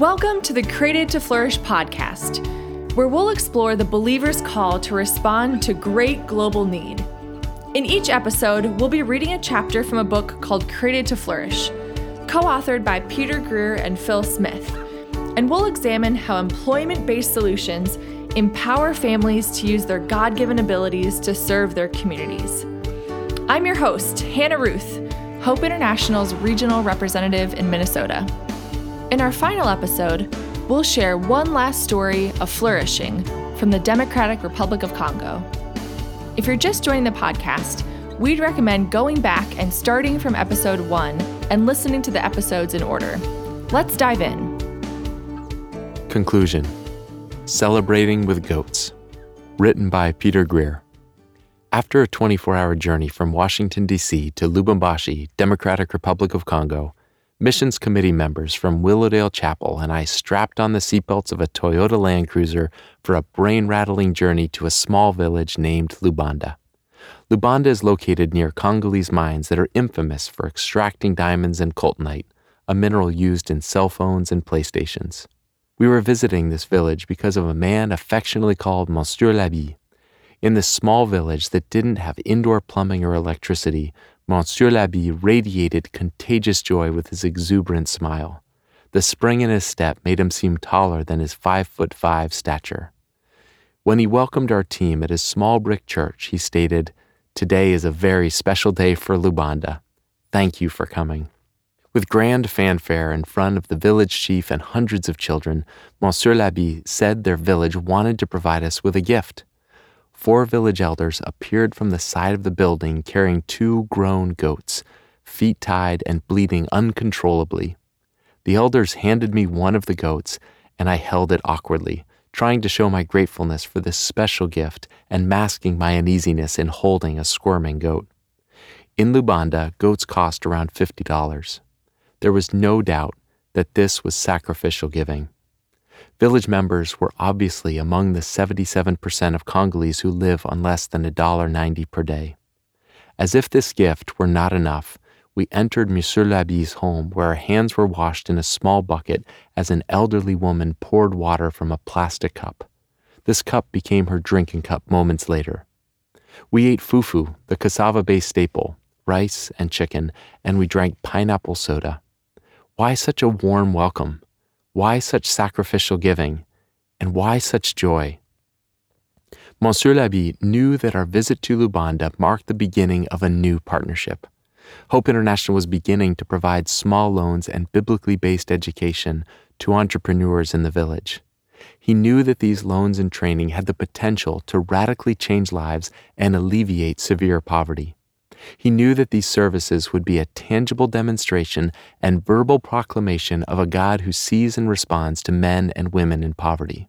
Welcome to the Created to Flourish podcast, where we'll explore the believer's call to respond to great global need. In each episode, we'll be reading a chapter from a book called Created to Flourish, co authored by Peter Greer and Phil Smith, and we'll examine how employment based solutions empower families to use their God given abilities to serve their communities. I'm your host, Hannah Ruth, Hope International's regional representative in Minnesota. In our final episode, we'll share one last story of flourishing from the Democratic Republic of Congo. If you're just joining the podcast, we'd recommend going back and starting from episode one and listening to the episodes in order. Let's dive in. Conclusion Celebrating with Goats, written by Peter Greer. After a 24 hour journey from Washington, D.C. to Lubumbashi, Democratic Republic of Congo, missions committee members from Willowdale Chapel and I strapped on the seatbelts of a Toyota Land Cruiser for a brain rattling journey to a small village named Lubanda. Lubanda is located near Congolese mines that are infamous for extracting diamonds and coltanite, a mineral used in cell phones and PlayStations. We were visiting this village because of a man affectionately called Monsieur Labi, in this small village that didn't have indoor plumbing or electricity, Monsieur Labi radiated contagious joy with his exuberant smile. The spring in his step made him seem taller than his five foot five stature. When he welcomed our team at his small brick church, he stated, Today is a very special day for Lubanda. Thank you for coming. With grand fanfare in front of the village chief and hundreds of children, Monsieur Labi said their village wanted to provide us with a gift four village elders appeared from the side of the building carrying two grown goats, feet tied and bleeding uncontrollably. The elders handed me one of the goats, and I held it awkwardly, trying to show my gratefulness for this special gift and masking my uneasiness in holding a squirming goat. In Lubanda, goats cost around $50. There was no doubt that this was sacrificial giving. Village members were obviously among the 77% of Congolese who live on less than $1.90 per day. As if this gift were not enough, we entered Monsieur Labi's home where our hands were washed in a small bucket as an elderly woman poured water from a plastic cup. This cup became her drinking cup moments later. We ate fufu, the cassava based staple, rice and chicken, and we drank pineapple soda. Why such a warm welcome? Why such sacrificial giving? And why such joy? Monsieur Labi knew that our visit to Lubanda marked the beginning of a new partnership. Hope International was beginning to provide small loans and biblically based education to entrepreneurs in the village. He knew that these loans and training had the potential to radically change lives and alleviate severe poverty. He knew that these services would be a tangible demonstration and verbal proclamation of a God who sees and responds to men and women in poverty.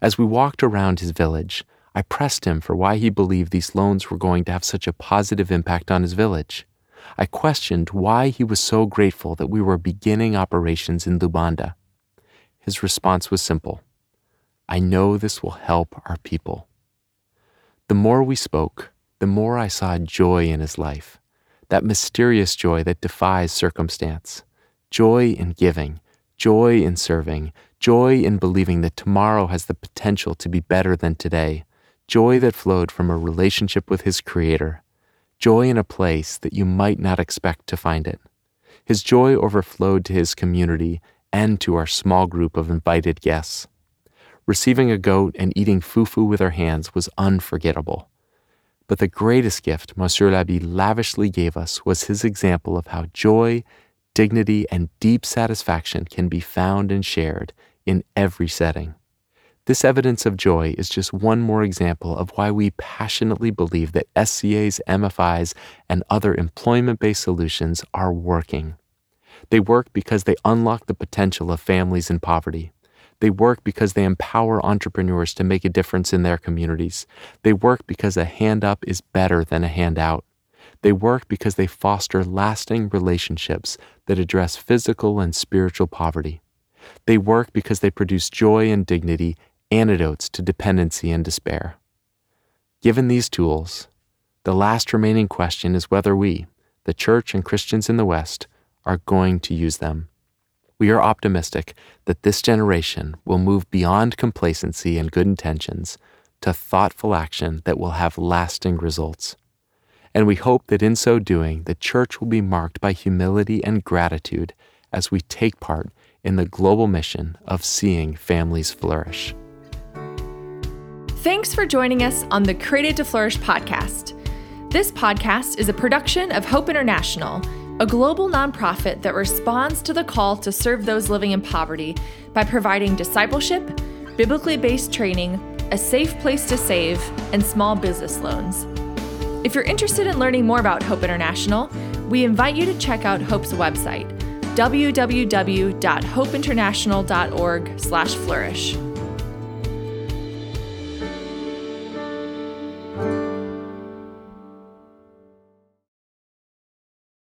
As we walked around his village, I pressed him for why he believed these loans were going to have such a positive impact on his village. I questioned why he was so grateful that we were beginning operations in Lubanda. His response was simple I know this will help our people. The more we spoke, the more I saw joy in his life, that mysterious joy that defies circumstance, joy in giving, joy in serving, joy in believing that tomorrow has the potential to be better than today, joy that flowed from a relationship with his Creator, joy in a place that you might not expect to find it. His joy overflowed to his community and to our small group of invited guests. Receiving a goat and eating fufu with our hands was unforgettable. But the greatest gift Monsieur Labi lavishly gave us was his example of how joy, dignity, and deep satisfaction can be found and shared in every setting. This evidence of joy is just one more example of why we passionately believe that SCA's, MFIs, and other employment based solutions are working. They work because they unlock the potential of families in poverty. They work because they empower entrepreneurs to make a difference in their communities. They work because a hand up is better than a handout. They work because they foster lasting relationships that address physical and spiritual poverty. They work because they produce joy and dignity, antidotes to dependency and despair. Given these tools, the last remaining question is whether we, the Church and Christians in the West, are going to use them. We are optimistic that this generation will move beyond complacency and good intentions to thoughtful action that will have lasting results. And we hope that in so doing, the church will be marked by humility and gratitude as we take part in the global mission of seeing families flourish. Thanks for joining us on the Created to Flourish podcast. This podcast is a production of Hope International, a global nonprofit that responds to the call to serve those living in poverty by providing discipleship, biblically based training, a safe place to save, and small business loans. If you're interested in learning more about Hope International, we invite you to check out Hope's website, www.hopeinternational.org/flourish.